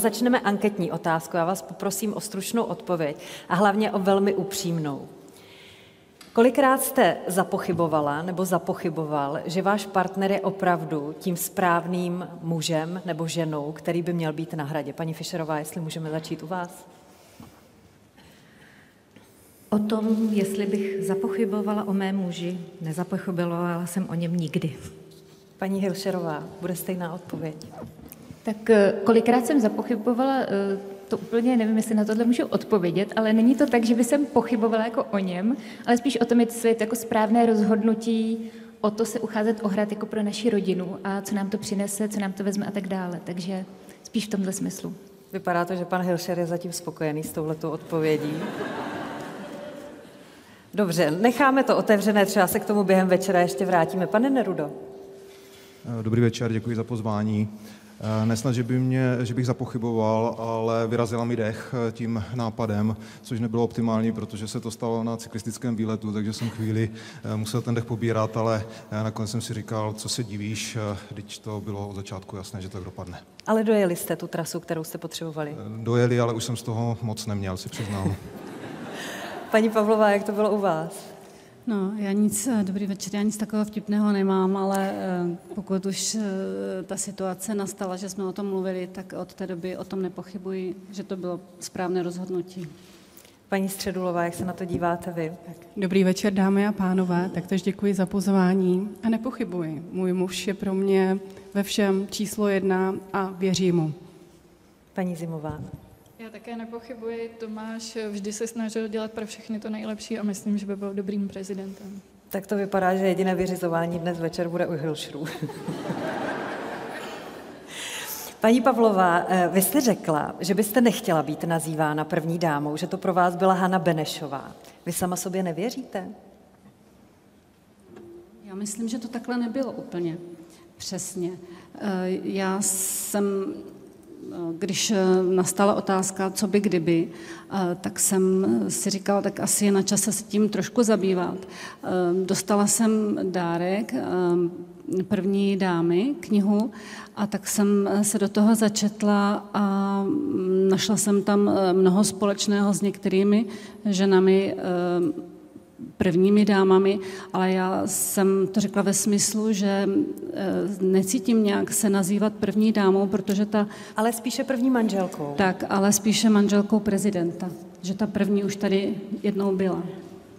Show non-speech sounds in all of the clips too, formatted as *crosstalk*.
Začneme anketní otázku. Já vás poprosím o stručnou odpověď a hlavně o velmi upřímnou. Kolikrát jste zapochybovala nebo zapochyboval, že váš partner je opravdu tím správným mužem nebo ženou, který by měl být na hradě? Paní Fischerová, jestli můžeme začít u vás. O tom, jestli bych zapochybovala o mém muži, nezapochybovala jsem o něm nikdy. Paní Hilšerová, bude stejná odpověď. Tak eh, kolikrát jsem zapochybovala, eh, to úplně nevím, jestli na tohle můžu odpovědět, ale není to tak, že by jsem pochybovala jako o něm, ale spíš o tom, jestli je to jako správné rozhodnutí, o to se ucházet o hrad jako pro naši rodinu a co nám to přinese, co nám to vezme a tak dále. Takže spíš v tomhle smyslu. Vypadá to, že pan Hilšer je zatím spokojený s touhletou odpovědí. Dobře, necháme to otevřené, třeba se k tomu během večera ještě vrátíme. Pane Nerudo. Dobrý večer, děkuji za pozvání. Eh, nesnad, že, by mě, že bych zapochyboval, ale vyrazila mi dech eh, tím nápadem, což nebylo optimální, protože se to stalo na cyklistickém výletu, takže jsem chvíli eh, musel ten dech pobírat, ale nakonec jsem si říkal, co se divíš, když to bylo od začátku jasné, že tak dopadne. Ale dojeli jste tu trasu, kterou jste potřebovali? Dojeli, ale už jsem z toho moc neměl, si přiznám. *laughs* Paní Pavlová, jak to bylo u vás? No, já nic, eh, dobrý večer, já nic takového vtipného nemám, ale eh, pokud už eh, ta situace nastala, že jsme o tom mluvili, tak od té doby o tom nepochybuji, že to bylo správné rozhodnutí. Paní Středulová, jak se na to díváte vy? Dobrý večer, dámy a pánové, taktéž děkuji za pozvání a nepochybuji. Můj muž je pro mě ve všem číslo jedna a věřím mu. Paní Zimová. Já také nepochybuji. Tomáš vždy se snažil dělat pro všechny to nejlepší a myslím, že by byl dobrým prezidentem. Tak to vypadá, že jediné vyřizování dnes večer bude u Hilšrů. *laughs* Paní Pavlová, eh, vy jste řekla, že byste nechtěla být nazývána první dámou, že to pro vás byla Hana Benešová. Vy sama sobě nevěříte? Já myslím, že to takhle nebylo úplně přesně. Eh, já jsem když eh, nastala otázka, co by kdyby, eh, tak jsem si říkala, tak asi je na čase se tím trošku zabývat. Eh, dostala jsem dárek první dámy, knihu, a tak jsem se do toho začetla a mm, našla jsem tam mnoho společného s některými ženami prvními dámami, ale já jsem to řekla ve smyslu, že eh, necítím nějak se nazývat první dámou, protože ta... Ale spíše první manželkou. Tak, ale spíše manželkou prezidenta, že ta první už tady jednou byla.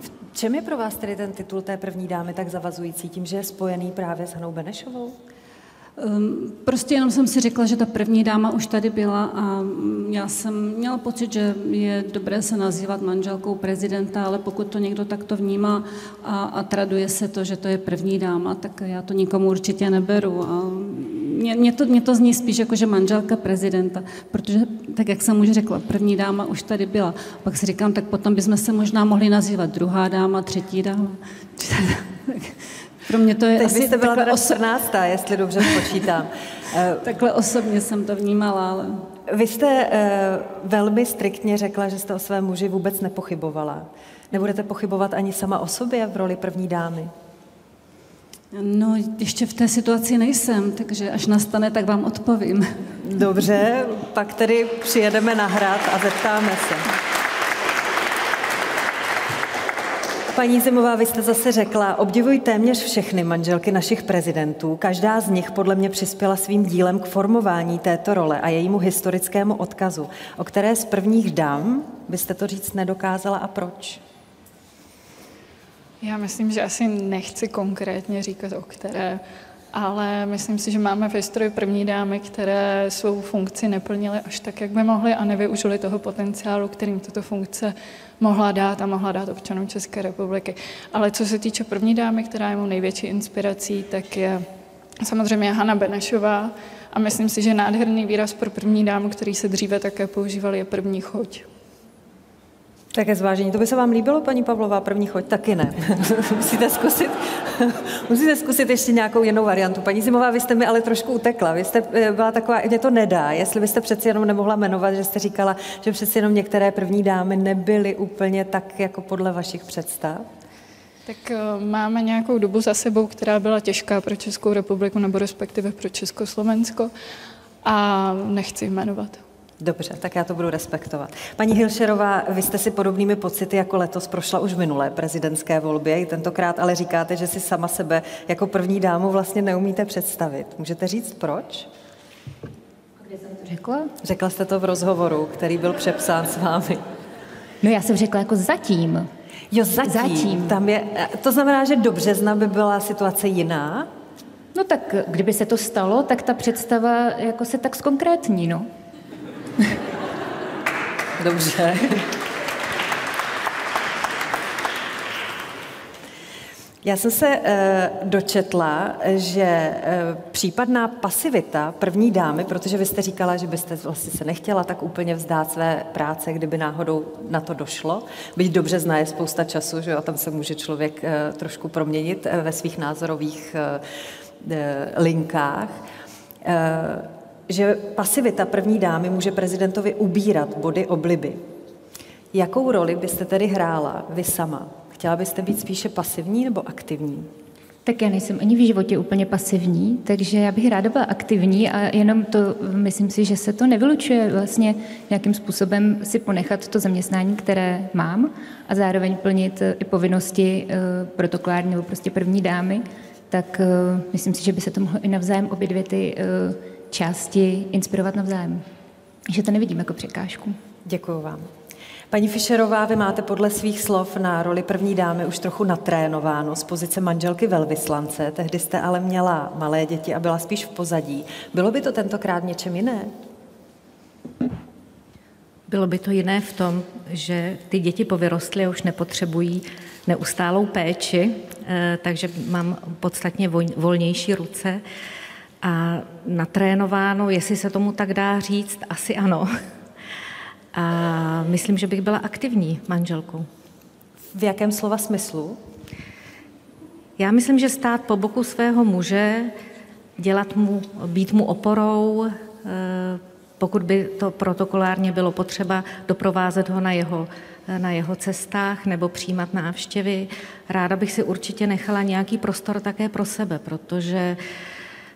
V čem je pro vás tedy ten titul té první dámy tak zavazující? Tím, že je spojený právě s Hanou Benešovou? Ehm, prostě jenom jsem si řekla, že ta první dáma už tady byla a já jsem měla pocit, že je dobré se nazývat manželkou prezidenta, ale pokud to někdo takto vnímá a, a traduje se to, že to je první dáma, tak já to nikomu určitě neberu. A mě, mě, to, mě to zní spíš jako, že manželka prezidenta, protože, tak jak jsem už řekla, první dáma už tady byla. Pak si říkám, tak potom bychom se možná mohli nazývat druhá dáma, třetí dáma. *laughs* Pro mě to je Teď asi byste byla teda 14. jestli dobře počítám. *laughs* takhle osobně jsem to vnímala, ale... Vy jste uh, velmi striktně řekla, že jste o svém muži vůbec nepochybovala. Nebudete pochybovat ani sama o sobě v roli první dámy? No, ještě v té situaci nejsem, takže až nastane, tak vám odpovím. Dobře, pak tedy přijedeme na hrad a zeptáme se. Paní Zimová, vy jste zase řekla, obdivuji téměř všechny manželky našich prezidentů. Každá z nich podle mě přispěla svým dílem k formování této role a jejímu historickému odkazu. O které z prvních dám byste to říct nedokázala a proč? Já myslím, že asi nechci konkrétně říkat, o které, ale myslím si, že máme v historii první dámy, které svou funkci neplnily až tak, jak by mohly a nevyužili toho potenciálu, kterým tato funkce mohla dát a mohla dát občanům České republiky. Ale co se týče první dámy, která je mu největší inspirací, tak je samozřejmě Hanna Benešová a myslím si, že nádherný výraz pro první dámu, který se dříve také používal, je první choď. Také zvážení. To by se vám líbilo, paní Pavlová, první choď? Taky ne. *laughs* musíte, zkusit, musíte zkusit ještě nějakou jinou variantu. Paní Zimová, vy jste mi ale trošku utekla. Vy jste eh, byla taková, mě to nedá. Jestli byste přeci jenom nemohla jmenovat, že jste říkala, že přeci jenom některé první dámy nebyly úplně tak, jako podle vašich představ. Tak eh, máme nějakou dobu za sebou, která byla těžká pro Českou republiku, nebo respektive pro Československo a nechci jmenovat. Dobře, tak já to budu respektovat. Paní Hilšerová, vy jste si podobnými pocity jako letos prošla už v minulé prezidentské volbě, i tentokrát ale říkáte, že si sama sebe jako první dámu vlastně neumíte představit. Můžete říct proč? Kde jsem to řekla? Řekla jste to v rozhovoru, který byl přepsán s vámi. No já jsem řekla jako zatím. Jo, zatím. zatím. Tam je, to znamená, že do března by byla situace jiná? No tak kdyby se to stalo, tak ta představa jako se tak zkonkrétní, no. *laughs* Dobře. Já jsem se e, dočetla, že e, případná pasivita první dámy, protože vy jste říkala, že byste vlastně se nechtěla tak úplně vzdát své práce, kdyby náhodou na to došlo. Byť dobře zná je spousta času, že a tam se může člověk e, trošku proměnit e, ve svých názorových e, linkách. E, že pasivita první dámy může prezidentovi ubírat body obliby. Jakou roli byste tedy hrála vy sama? Chtěla byste být spíše pasivní nebo aktivní? Tak já nejsem ani v životě úplně pasivní, takže já bych ráda byla aktivní a jenom to, myslím si, že se to nevylučuje vlastně nějakým způsobem si ponechat to zaměstnání, které mám a zároveň plnit i povinnosti eh, protokolární nebo prostě první dámy, tak eh, myslím si, že by se to mohlo i navzájem obě dvě ty eh, části inspirovat navzájem. Že to nevidím jako překážku. Děkuji vám. Paní Fischerová, vy máte podle svých slov na roli první dámy už trochu natrénováno z pozice manželky velvyslance. Tehdy jste ale měla malé děti a byla spíš v pozadí. Bylo by to tentokrát něčem jiné? Bylo by to jiné v tom, že ty děti povyrostly a už nepotřebují neustálou péči, eh, takže mám podstatně volnější ruce a natrénováno, jestli se tomu tak dá říct, asi ano. *laughs* A myslím, že bych byla aktivní manželkou. V jakém slova smyslu? Já myslím, že stát po boku svého muže, dělat mu, být mu oporou, eh, pokud by to protokolárně bylo potřeba, doprovázet ho na jeho, na jeho cestách nebo přijímat návštěvy. Ráda bych si určitě nechala nějaký prostor také pro sebe, protože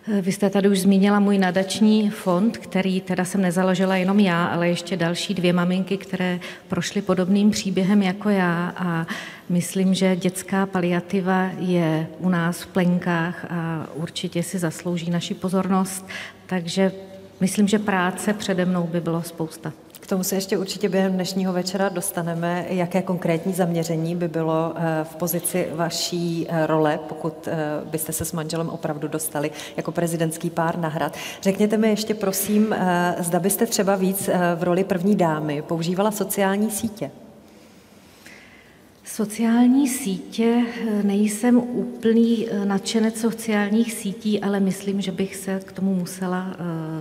vy jste tady už zmínila můj nadační fond, který teda jsem nezaložila jenom já, ale ještě další dvě maminky, které prošly podobným příběhem jako já a myslím, že dětská paliativa je u nás v plenkách a určitě si zaslouží naši pozornost, takže myslím, že práce přede mnou by bylo spousta. K tomu se ještě určitě během dnešního večera dostaneme, jaké konkrétní zaměření by bylo eh, v pozici vaší eh, role, pokud eh, byste se s manželem opravdu dostali jako prezidentský pár na hrad. Řekněte mi ještě prosím, zda byste třeba víc v roli první dámy používala sociální sítě. Sociální sítě, eh, nejsem úplný eh, nadšenec sociálních sítí, ale myslím, že bych se k tomu musela eh,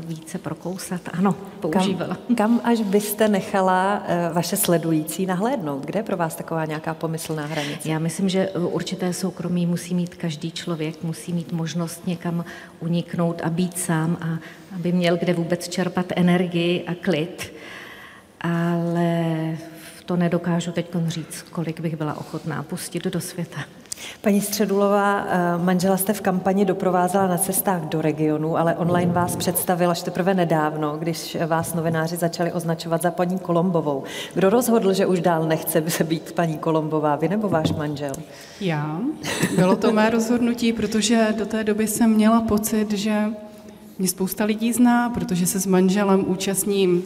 více prokousat. Ano, používala. Kam, kam až byste nechala vaše sledující nahlédnout? Kde je pro vás taková nějaká pomyslná hranice? Já myslím, že určité soukromí musí mít každý člověk, musí mít možnost někam uniknout a být sám a aby měl kde vůbec čerpat energii a klid. Ale to nedokážu teď říct, kolik bych byla ochotná pustit do světa. Paní Středulová, eh, manžela jste v kampani doprovázela na cestách do regionu, ale online vás představil až teprve nedávno, když vás novináři začali označovat za paní Kolombovou. Kdo rozhodl, že už dál nechce *laughs* být paní Kolombová, vy nebo váš manžel? Já. Bylo to mé rozhodnutí, protože do té doby jsem měla pocit, že mě spousta lidí zná, protože se s manželem účastním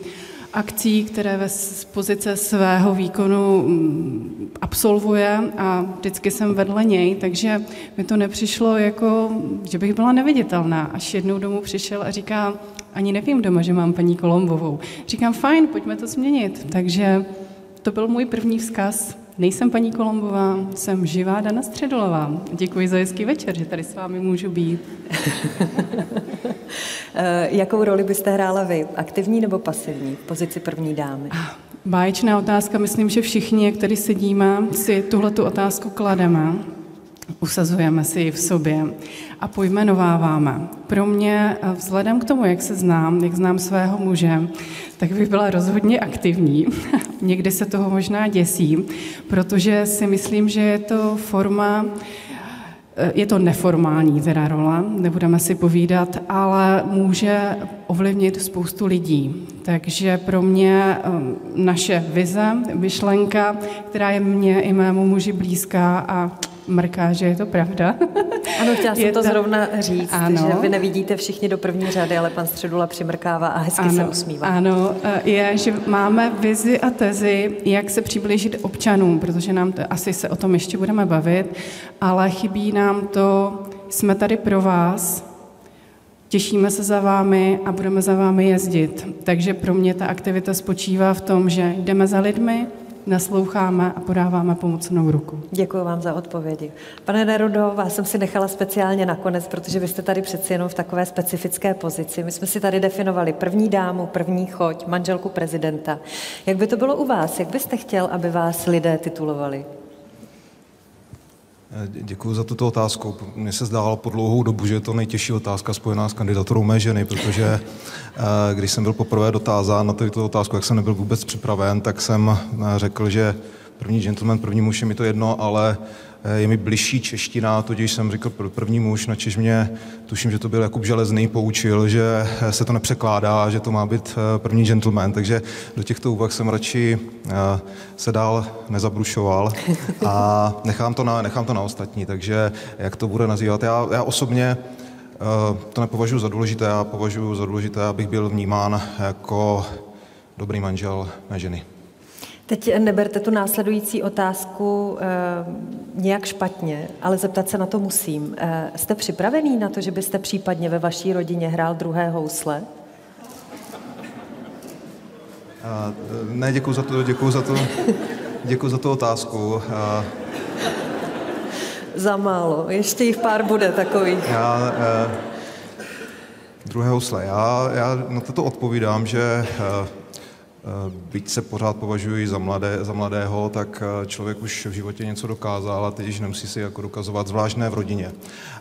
akcí, které ve pozice svého výkonu mm, absolvuje a vždycky jsem vedle něj, takže mi to nepřišlo jako, že bych byla neviditelná. Až jednou domů přišel a říká, ani nevím doma, že mám paní Kolombovou. Říkám, fajn, pojďme to změnit. Takže to byl můj první vzkaz. Nejsem paní Kolombová, jsem živá Dana Středolová. Děkuji za hezký večer, že tady s vámi můžu být. *laughs* Eh, jakou roli byste hrála vy? Aktivní nebo pasivní v pozici první dámy? Báječná otázka. Myslím, že všichni, jak tady sedíme, si tuhle otázku klademe. Usazujeme si ji v sobě a pojmenováváme. Pro mě, eh, vzhledem k tomu, jak se znám, jak znám svého muže, tak bych byla rozhodně aktivní. *laughs* Někdy se toho možná děsím, protože si myslím, že je to forma je to neformální teda rola, nebudeme si povídat, ale může ovlivnit spoustu lidí. Takže pro mě um, naše vize, myšlenka, která je mně i mému muži blízká a mrká, že je to pravda. *laughs* Ano, chtěla jsem je to zrovna říct, ano. že vy nevidíte všichni do první řady, ale pan Středula přimrkává a hezky ano, se usmívá. Ano, e, je, že máme vizi a tezi, jak se přiblížit občanům, protože nám to, asi se o tom ještě budeme bavit, ale chybí nám to, jsme tady pro vás, Těšíme se za vámi a budeme za vámi jezdit. Takže pro mě ta aktivita spočívá v tom, že jdeme za lidmi, nasloucháme a podáváme pomocnou ruku. Děkuji vám za odpovědi. Pane Nerudo, vás jsem si nechala speciálně nakonec, protože vy jste tady přeci jenom v takové specifické pozici. My jsme si tady definovali první dámu, první choď, manželku prezidenta. Jak by to bylo u vás? Jak byste chtěl, aby vás lidé titulovali? Děkuji za tuto otázku. Mně se zdálo po dlouhou dobu, že je to nejtěžší otázka spojená s kandidaturou mé ženy, protože eh, když jsem byl poprvé dotázán na tuto otázku, jak jsem nebyl vůbec připraven, tak jsem eh, řekl, že první gentleman, první muž je mi to jedno, ale je mi bližší čeština, tudíž jsem říkal první muž, na Češ mě, tuším, že to byl Jakub Železný, poučil, že se to nepřekládá, že to má být eh, první gentleman, takže do těchto úvah jsem radši eh, se dál nezabrušoval a *laughs* nechám to na, nechám to na ostatní, takže jak to bude nazývat. Já, já osobně eh, to nepovažuji za důležité, já považuji za důležité, abych byl vnímán jako dobrý manžel mé ženy. Teď neberte tu následující otázku e, nějak špatně, ale zeptat se na to musím. E, jste připravený na to, že byste případně ve vaší rodině hrál druhé housle? A, ne, děkuji za to, děkuji za to, děkuji za tu otázku. A... Za málo, ještě jich pár bude takových. Já, e, druhé housle. Já, já na toto odpovídám, že Eh, byť se pořád považuji za, mladé, za mladého, tak eh, člověk už v životě něco dokázal a teď již nemusí si jako dokazovat, zvláštné v rodině.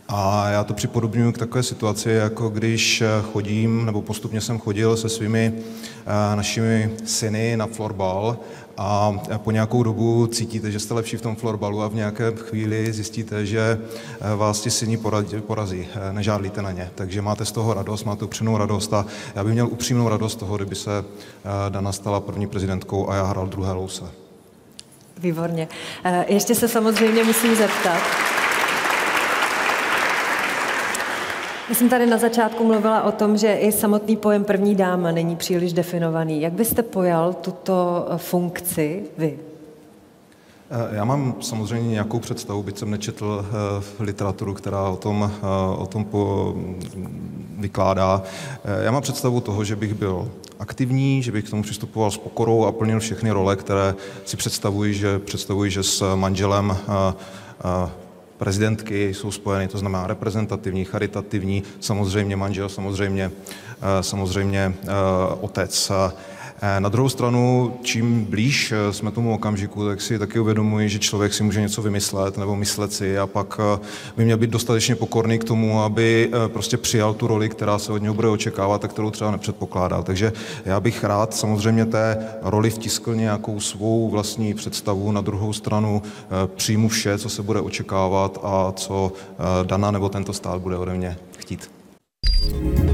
A já to připodobňuji k takové situaci, jako když eh, chodím, nebo postupně jsem chodil se svými našimi syny na florbal a po nějakou dobu cítíte, že jste lepší v tom florbalu a v nějaké chvíli zjistíte, že eh, vás ti syni porazí, eh, nežádlíte na ně. Takže máte z toho radost, máte upřímnou radost a já bych měl upřímnou radost toho, kdyby se eh, Dana stala první prezidentkou a já hrál druhé louse. Výborně. Ještě se samozřejmě musím zeptat. Já jsem tady na začátku mluvila o tom, že i samotný pojem první dáma není příliš definovaný. Jak byste pojal tuto eh, funkci vy? Eh, já mám samozřejmě nějakou představu, byť jsem nečetl uh, literaturu, která o tom, o tom po, vykládá. Uh, já mám představu toho, že bych byl aktivní, že bych k tomu přistupoval s pokorou a plnil všechny role, které si představuji, že, představuji, že s manželem prezidentky jsou spojeny, to znamená reprezentativní, charitativní, samozřejmě manžel, samozřejmě, eh, samozřejmě eh, otec. Eh, na druhou stranu, čím blíž eh, jsme tomu okamžiku, tak si taky uvědomuji, že člověk si může něco vymyslet nebo myslet si a pak eh, by měl být dostatečně pokorný k tomu, aby prostě přijal tu roli, která se od něho bude očekávat a kterou třeba nepředpokládá. Takže já bych rád samozřejmě té roli vtiskl nějakou svou vlastní představu. Na druhou stranu přijmu vše, co se bude očekávat a co Dana nebo tento stát bude ode mě chtít. thank you